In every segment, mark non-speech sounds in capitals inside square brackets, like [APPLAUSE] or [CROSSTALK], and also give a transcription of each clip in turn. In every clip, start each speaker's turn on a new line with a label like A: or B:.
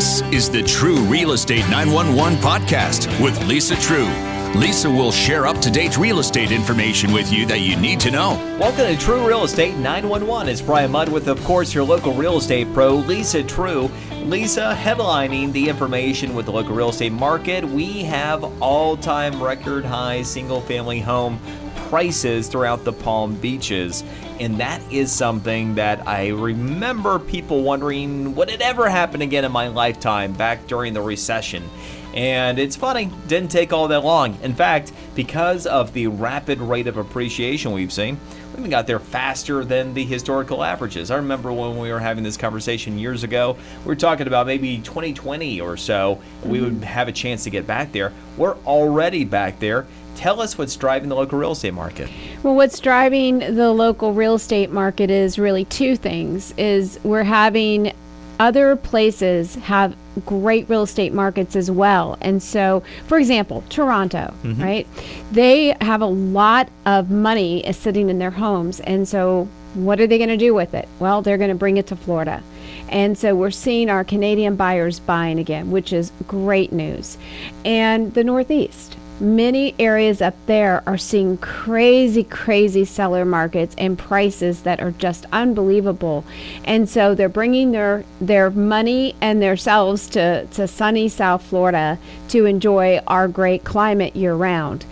A: This is the Treu Real Estate 911 podcast with Lisa Treu. Lisa will share up to date real estate information with you that you need to know.
B: Welcome to Treu Real Estate 911. It's Brian Mudd with, of course, your local real estate pro, Lisa Treu. Lisa, headlining the information with the local real estate market, we have all time record high single family home prices throughout the Palm Beaches. And that is something that I remember people wondering would it ever happen again in my lifetime back during the recession? And it's funny, didn't take all that long. In fact, because of the rapid rate of appreciation we've seen, we even got there faster than the historical averages. I remember when we were having this conversation years ago, we were talking about maybe 2020 or so, we would mm-hmm. have a chance to get back there. We're already back there. Tell us what's driving the local real estate market.
C: Well, what's driving the local real estate market is really two things. Is we're having other places have great real estate markets as well. And so, for example, Toronto, mm-hmm. right? They have a lot of money sitting in their homes. And so, what are they going to do with it? Well, they're going to bring it to Florida. And so we're seeing our Canadian buyers buying again, which is great news. And the Northeast many areas up there are seeing crazy, crazy seller markets and prices that are just unbelievable. And so they're bringing their their money and themselves to, to sunny South Florida to enjoy our great climate year round.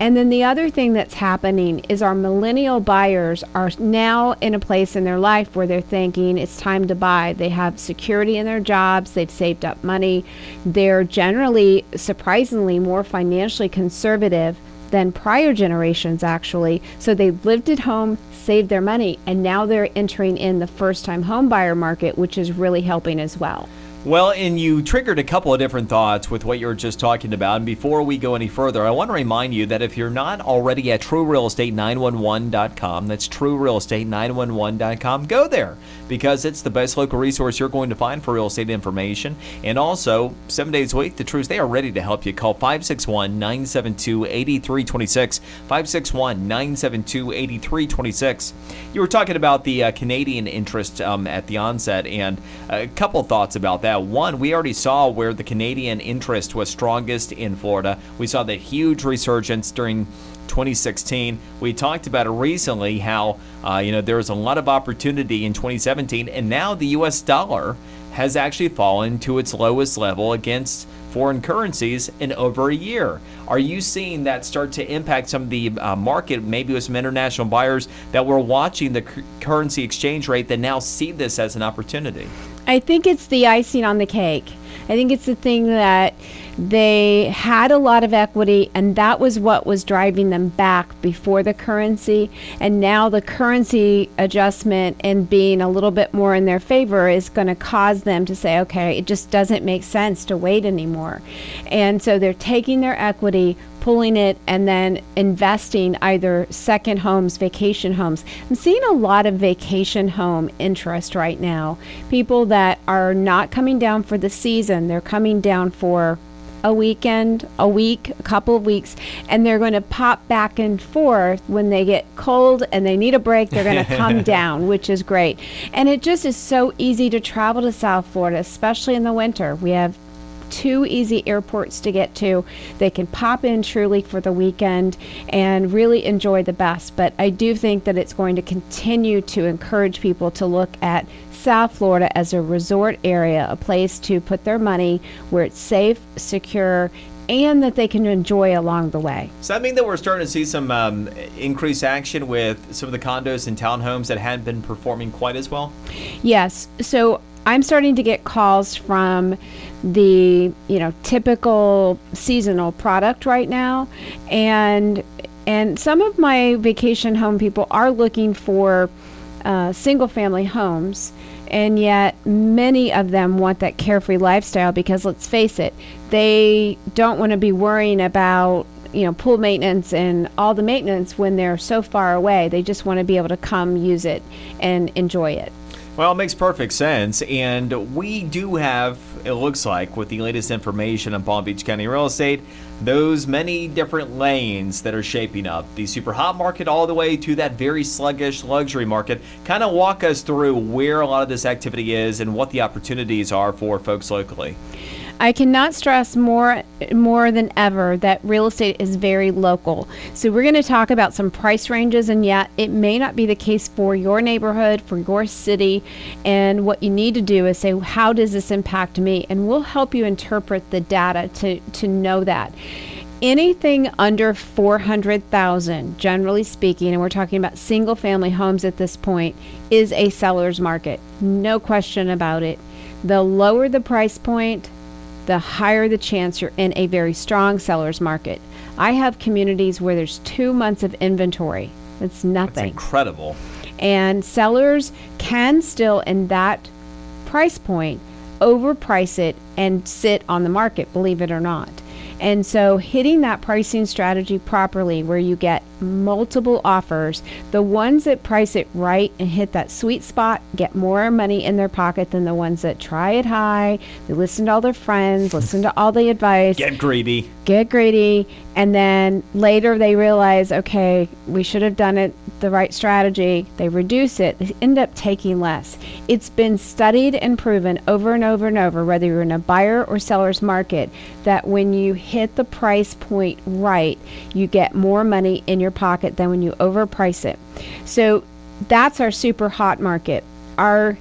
C: And then the other thing that's happening is our millennial buyers are now in a place in their life where they're thinking it's time to buy. They have security in their jobs, they've saved up money. They're generally, surprisingly, more financially conservative than prior generations, actually. So they've lived at home, saved their money, and now they're entering in the first time home buyer market, which is really helping as well.
B: Well, and you triggered a couple of different thoughts with what you were just talking about. And before we go any further, I want to remind you that if you're not already at truerealestate911.com, that's truerealestate911.com, go there because it's the best local resource you're going to find for real estate information. And also, seven days a week, the Treus, they are ready to help you. Call 561 972 8326. 561 972 8326. You were talking about the uh, Canadian interest um, at the onset, and a couple thoughts about that that. One, we already saw where the Canadian interest was strongest in Florida. We saw the huge resurgence during 2016. We talked about it recently how uh, you know there was a lot of opportunity in 2017, and now the U.S. dollar has actually fallen to its lowest level against foreign currencies in over a year. Are you seeing that start to impact some of the uh, market, maybe with some international buyers that were watching the c- currency exchange rate that now see this as an opportunity?
C: I think it's the icing on the cake. I think it's the thing that they had a lot of equity, and that was what was driving them back before the currency. And now the currency adjustment and being a little bit more in their favor is going to cause them to say, okay, it just doesn't make sense to wait anymore. And so they're taking their equity, pulling it and then investing either second homes, vacation homes. I'm seeing a lot of vacation home interest right now. People that are not coming down for the season, they're coming down for a weekend, a week, a couple of weeks, and they're going to pop back and forth when they get cold and they need a break. They're going to come [LAUGHS] down, which is great. And it just is so easy to travel to South Florida, especially in the winter. We have two easy airports to get to. They can pop in truly for the weekend and really enjoy the best. But I do think that it's going to continue to encourage people to look at South Florida as a resort area, a place to put their money where it's safe, secure, and that they can enjoy along the way.
B: Does that mean that we're starting to see some um, increased action with some of the condos and townhomes that hadn't been performing quite as well?
C: Yes. So I'm starting to get calls from the you know typical seasonal product right now, and and some of my vacation home people are looking for uh, single family homes. And yet many of them want that carefree lifestyle because let's face it they don't want to be worrying about you know pool maintenance and all the maintenance when they're so far away. They just want to be able to come use it and enjoy it
B: well, it makes perfect sense. And we do have, it looks like, with the latest information on Palm Beach County real estate, those many different lanes that are shaping up the super hot market all the way to that very sluggish luxury market. Kind of walk us through where a lot of this activity is and what the opportunities are for folks locally.
C: I cannot stress more more than ever that real estate is very local. So we're going to talk about some price ranges and yet it may not be the case for your neighborhood, for your city, and what you need to do is say how does this impact me? And we'll help you interpret the data to to know that anything under 400,000 generally speaking and we're talking about single family homes at this point is a seller's market no question about it the lower the price point the higher the chance you're in a very strong seller's market. I have communities where there's two months of inventory. It's nothing.
B: That's incredible.
C: And sellers can still, in that price point, overprice it and sit on the market, believe it or not. And so, hitting that pricing strategy properly, where you get multiple offers, the ones that price it right and hit that sweet spot get more money in their pocket than the ones that try it high. They listen to all their friends, listen to all the advice,
B: get greedy,
C: get greedy, and then later they realize, okay, we should have done it the right strategy. They reduce it, they end up taking less. It's been studied and proven over and over and over, whether you're in a buyer or seller's market, that when you hit the price point right, you get more money in your pocket than when you overprice it. So that's our super hot market. Our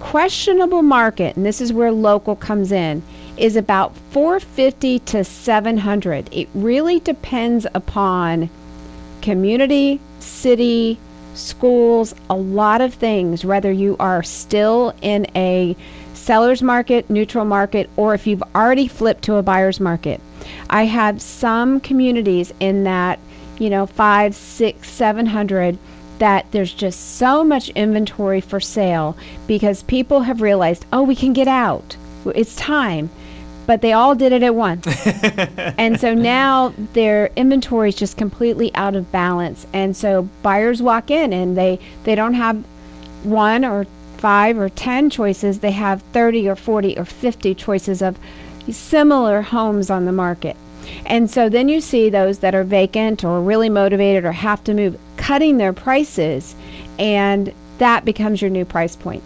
C: questionable market, and this is where local comes in, is about 450 to 700. It really depends upon community, city, schools, a lot of things, whether you are still in a seller's market, neutral market, or if you've already flipped to a buyer's market. I have some communities in that, you know, five, six, seven hundred that there's just so much inventory for sale because people have realized, oh, we can get out. It's time but they all did it at once. [LAUGHS] and so now their inventory is just completely out of balance. And so buyers walk in and they, they don't have one or five or 10 choices, they have 30 or 40 or 50 choices of similar homes on the market. And so then you see those that are vacant or really motivated or have to move cutting their prices, and that becomes your new price point.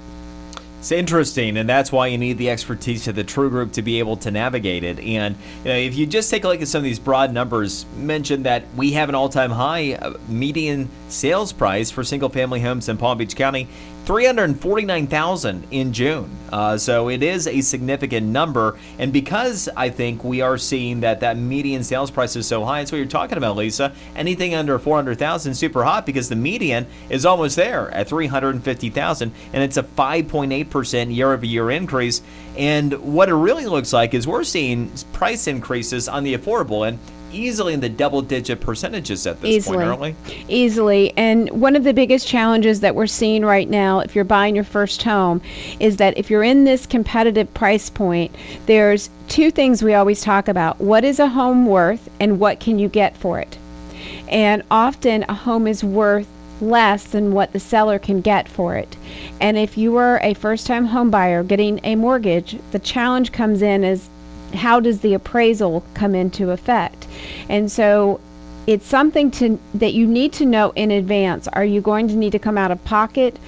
B: It's interesting, and that's why you need the expertise of the Treu Group to be able to navigate it. And you know, if you just take a look at some of these broad numbers, mention that we have an all-time high uh, median sales price for single-family homes in Palm Beach County 349,000 in June. Uh, so it is a significant number. And because I think we are seeing that that median sales price is so high, it's what you're talking about, Lisa. Anything under 400,000 super hot because the median is almost there at 350,000 and it's a 5.8% year over year increase. And what it really looks like is we're seeing price increases on the affordable end easily in the double digit percentages at this
C: easily.
B: point, aren't we?
C: Easily. And one of the biggest challenges that we're seeing right now, if you're buying your first home, is that if you're in this competitive price point, there's two things we always talk about what is a home worth, and what can you get for it? And often a home is worth less than what the seller can get for it. And if you are a first time home buyer getting a mortgage, the challenge comes in is how does the appraisal come into effect? And so it's something to that you need to know in advance. Are you going to need to come out of pocket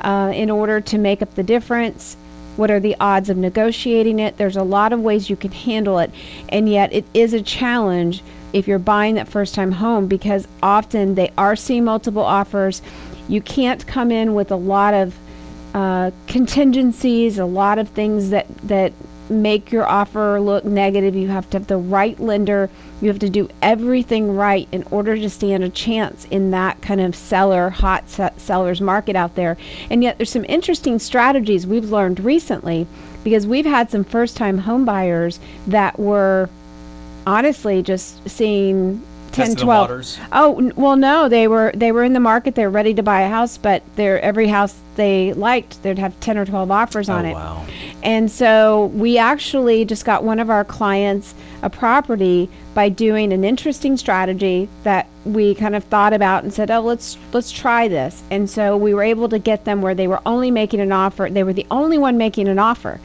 C: uh, in order to make up the difference? What are the odds of negotiating it? There's a lot of ways you can handle it, and yet it is a challenge if you're buying that first time home because often they are seeing multiple offers. You can't come in with a lot of uh, contingencies, a lot of things that that make your offer look negative. You have to have the right lender. You have to do everything right in order to stand a chance in that kind of seller, hot sellers market out there. And yet, there's some interesting strategies we've learned recently because we've had some first time home buyers that were honestly just seeing 10 12 oh well no they were they were in the market they're ready to buy a house but their every house they liked they'd have 10 or 12 offers on
B: oh,
C: it.
B: wow.
C: And so we actually just got one of our clients a property by doing an interesting strategy that we kind of thought about and said, "Oh, let's let's try this." And so we were able to get them where they were only making an offer. They were the only one making an offer,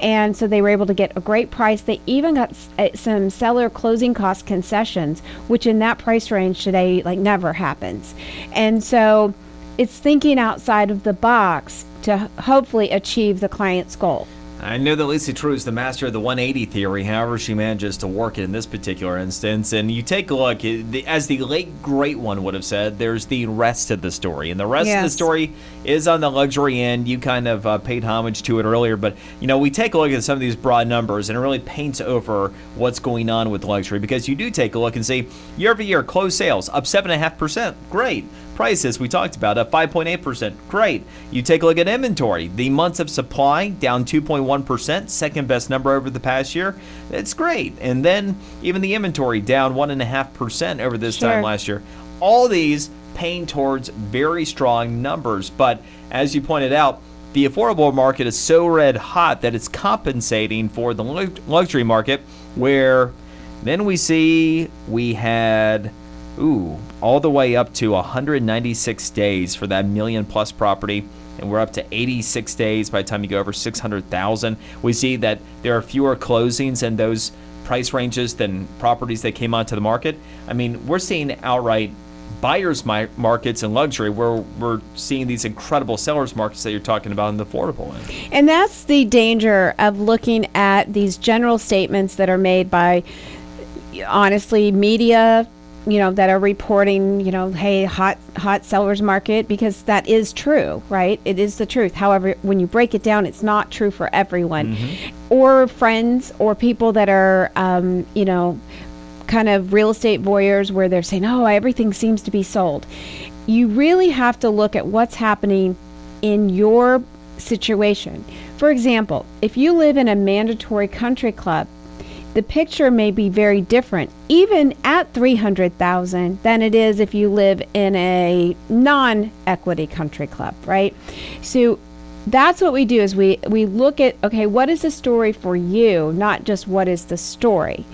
C: and so they were able to get a great price. They even got uh, some seller closing cost concessions, which in that price range today like never happens. And so it's thinking outside of the box to hopefully achieve the client's goal.
B: I know that Lisa Treu is the master of the 180 theory, however, she manages to work it in this particular instance. And you take a look, as the late great one would have said, there's the rest of the story. And the rest yes. of the story is on the luxury end. You kind of uh, paid homage to it earlier, but you know, we take a look at some of these broad numbers and it really paints over what's going on with luxury because you do take a look and see year over year closed sales up 7.5%. Great prices we talked about up 5.8%. Great. You take a look at inventory. The months of supply down 2.1%, second best number over the past year. It's great. And then even the inventory down 1.5% over this sure. time last year. All these paying towards very strong numbers. But as you pointed out, the affordable market is so red hot that it's compensating for the luxury market where then we see we had Ooh, all the way up to 196 days for that million plus property. And we're up to 86 days by the time you go over 600,000. We see that there are fewer closings in those price ranges than properties that came onto the market. I mean, we're seeing outright buyers markets and luxury where we're seeing these incredible sellers markets that you're talking about in the affordable end.
C: And that's the danger of looking at these general statements that are made by honestly media you know that are reporting you know hey hot hot sellers market because that is true right? It is the truth. However when you break it down it's not true for everyone. Mm-hmm. or friends or people that are um, you know kind of real estate voyeurs where they're saying oh everything seems to be sold. You really have to look at what's happening in your situation. For example if you live in a mandatory country club the picture may be very different, even at 300,000, than it is if you live in a non-equity country club, right? So that's what we do is we we look at okay, what is the story for you, not just what is the story.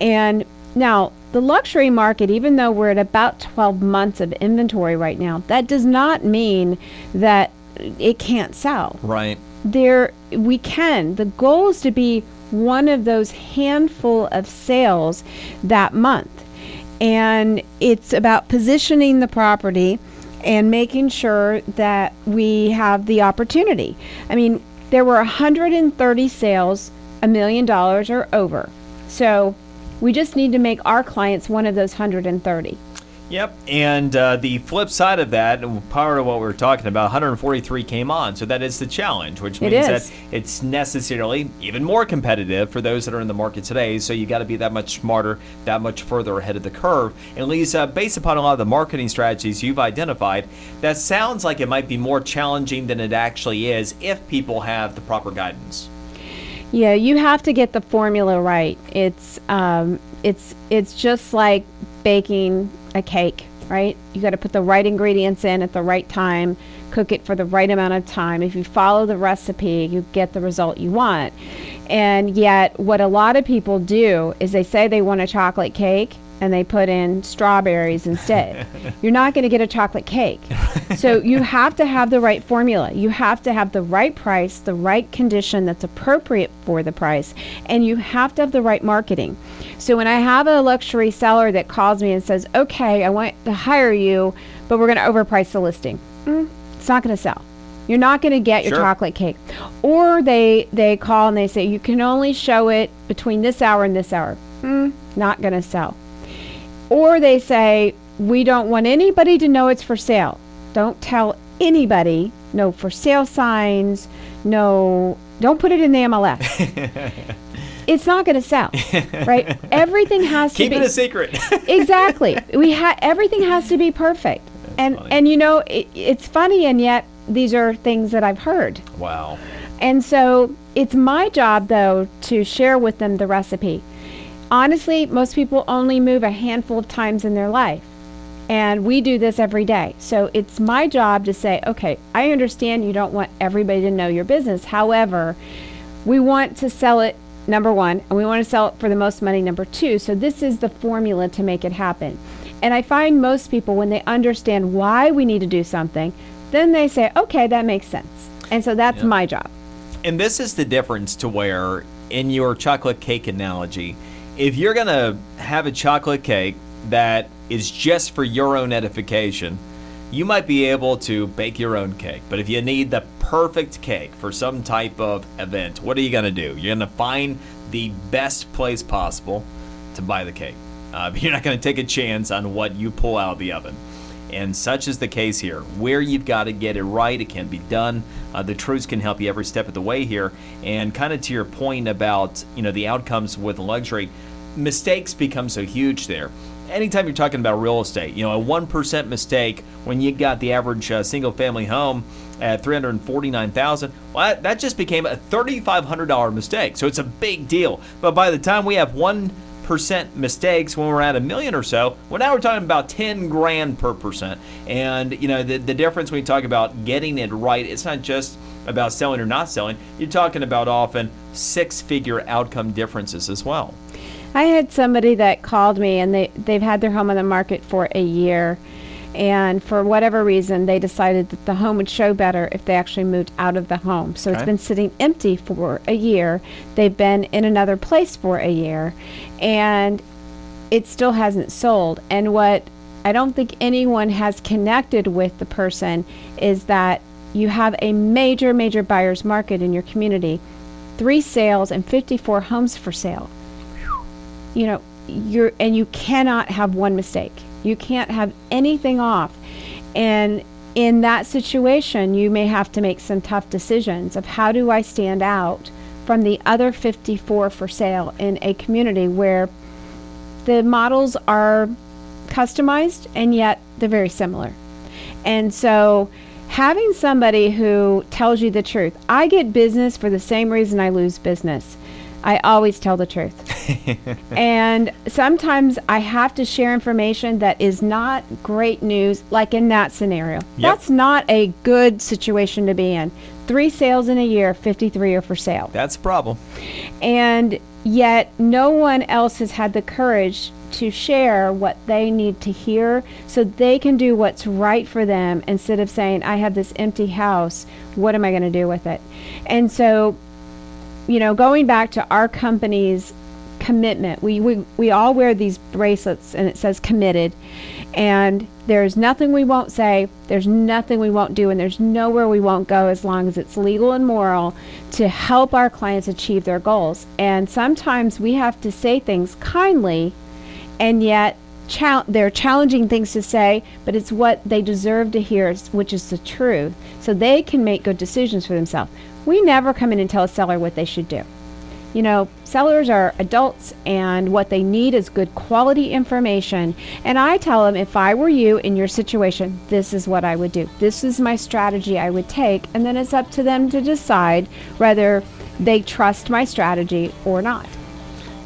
C: And now, the luxury market, even though we're at about 12 months of inventory right now, that does not mean that it can't sell.
B: Right.
C: There we can. The goal is to be one of those handful of sales that month. And it's about positioning the property and making sure that we have the opportunity. I mean, there were 130 sales, a million dollars or over. So we just need to make our clients one of those 130.
B: Yep, and uh, the flip side of that, part of what we are talking about, 143 came on, so that is the challenge, which means that it's necessarily even more competitive for those that are in the market today. So you got to be that much smarter, that much further ahead of the curve. And Lisa, based upon a lot of the marketing strategies you've identified, that sounds like it might be more challenging than it actually is if people have the proper guidance.
C: Yeah, you have to get the formula right. It's um, it's it's just like baking a cake, right? You got to put the right ingredients in at the right time, cook it for the right amount of time. If you follow the recipe, you get the result you want. And yet, what a lot of people do is they say they want a chocolate cake and they put in strawberries instead. [LAUGHS] You're not going to get a chocolate cake. so you [LAUGHS] have to have the right formula. You have to have the right price, the right condition that's appropriate for the price, and you have to have the right marketing. So when I have a luxury seller that calls me and says, "Okay, I want to hire you, but we're going to overprice the listing." Mm, it's not going to sell. You're not going to get your sure. chocolate cake. Or they they call and they say you can only show it between this hour and this hour. Mm, not going to sell. Or they say, we don't want anybody to know it's for sale. Don't tell anybody. No for sale signs. No, don't put it in the MLS. [LAUGHS] it's not going to sell, [LAUGHS] right? Everything has
B: Keep
C: to
B: be. Keep it a secret. [LAUGHS]
C: exactly. We have everything has to be perfect. That's and funny. and you know it, it's funny, and yet these are things that I've heard.
B: Wow.
C: And so it's my job though to share with them the recipe honestly, most people only move a handful of times in their life. And we do this every day. So it's my job to say, okay, I understand you don't want everybody to know your business. However, we want to sell it number one, and we want to sell it for the most money number two. So this is the formula to make it happen. And I find most people, when they understand why we need to do something, then they say, okay, that makes sense. And so that's
B: Yep.
C: my job.
B: And this is the difference to where, in your chocolate cake analogy, if you're going to have a chocolate cake that is just for your own edification, you might be able to bake your own cake. But if you need the perfect cake for some type of event, what are you going to do? You're going to find the best place possible to buy the cake. Uh, [LAUGHS] you're not going to take a chance on what you pull out of the oven. And such is the case here. Where you've got to get it right, it can be done. Uh, the truths can help you every step of the way here. And kind of to your point about you know the outcomes with luxury, mistakes become so huge there. Anytime you're talking about real estate, you know a one percent mistake when you got the average uh, single family home at three hundred forty-nine thousand, well, that, that just became a thirty-five hundred dollar mistake. So it's a big deal. But by the time we have one percent mistakes when we're at a million or so. Well, now we're talking about 10 grand per percent. And, you know, the, the difference when you talk about getting it right, it's not just about selling or not selling. You're talking about often six figure outcome differences as well.
C: I had somebody that called me and they, they've had their home on the market for a year. And for whatever reason, they decided that the home would show better if they actually moved out of the home. So it's been sitting empty for a year. They've been in another place for a year. And it still hasn't sold. And what I don't think anyone has connected with the person is that you have a major, major buyer's market in your community. Three sales and 54 homes for sale you know you're and you cannot have one mistake. You can't have anything off. And in that situation you may have to make some tough decisions of how do i stand out from the other 54 for sale in a community where the models are customized and yet they're very similar. And so having somebody who tells you the truth i get business for the same reason i lose business. I always tell the truth [LAUGHS] and sometimes I have to share information that is not great news, like in that scenario. That's not a good situation to be in. Three sales in a year, 53 are for sale.
B: That's a problem.
C: And yet, no one else has had the courage to share what they need to hear so they can do what's right for them instead of saying, I have this empty house. What am I going to do with it? And so, you know, going back to our company's commitment, we, we, we all wear these bracelets and it says committed. And there's nothing we won't say, there's nothing we won't do, and there's nowhere we won't go as long as it's legal and moral to help our clients achieve their goals. And sometimes we have to say things kindly, and yet chal- they're challenging things to say, but it's what they deserve to hear, which is the truth, so they can make good decisions for themselves. We never come in and tell a seller what they should do. You know, sellers are adults and what they need is good quality information. And I tell them if I were you in your situation, this is what I would do. This is my strategy I would take. And then it's up to them to decide whether they trust my strategy or not.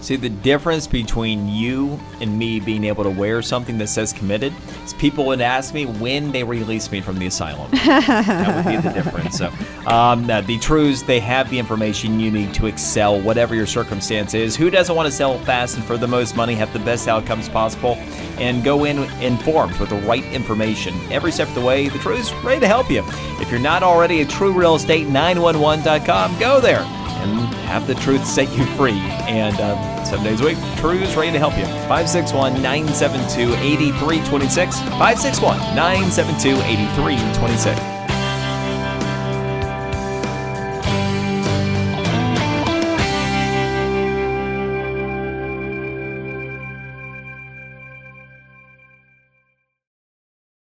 B: See, the difference between you and me being able to wear something that says committed is people would ask me when they release me from the asylum. [LAUGHS] that would be the difference. So, um, now, the truths, they have the information you need to excel, whatever your circumstance is. Who doesn't want to sell fast and for the most money, have the best outcomes possible, and go in informed with the right information every step of the way? The truth's ready to help you. If you're not already at TrueRealEstate911.com, go there and have the truth set you free. And um, seven days a week, Treu is ready to help you. 561 972 8326. 561 972 8326.